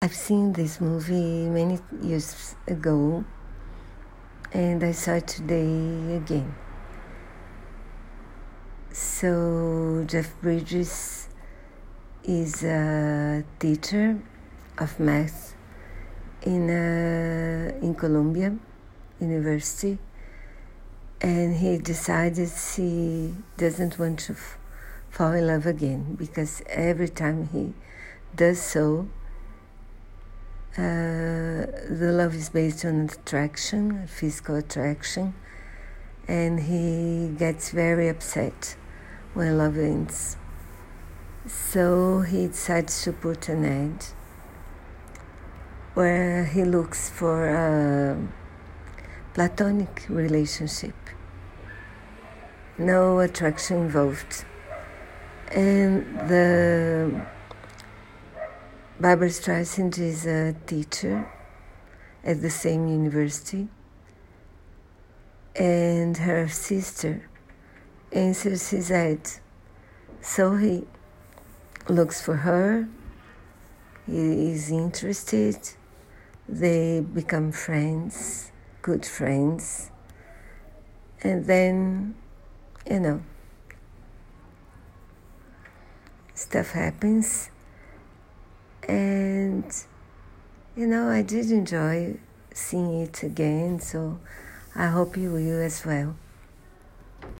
I've seen this movie many years ago and I saw it today again. So, Jeff Bridges is a teacher of math in, uh, in Columbia University and he decided he doesn't want to fall in love again because every time he does so, uh, the love is based on attraction, physical attraction, and he gets very upset when love ends. So he decides to put an ad where he looks for a platonic relationship, no attraction involved. And the Barbra Streisand is a uh, teacher at the same university, and her sister answers his ad. So he looks for her, he is interested, they become friends, good friends, and then, you know, stuff happens and you know I did enjoy seeing it again so I hope you will as well.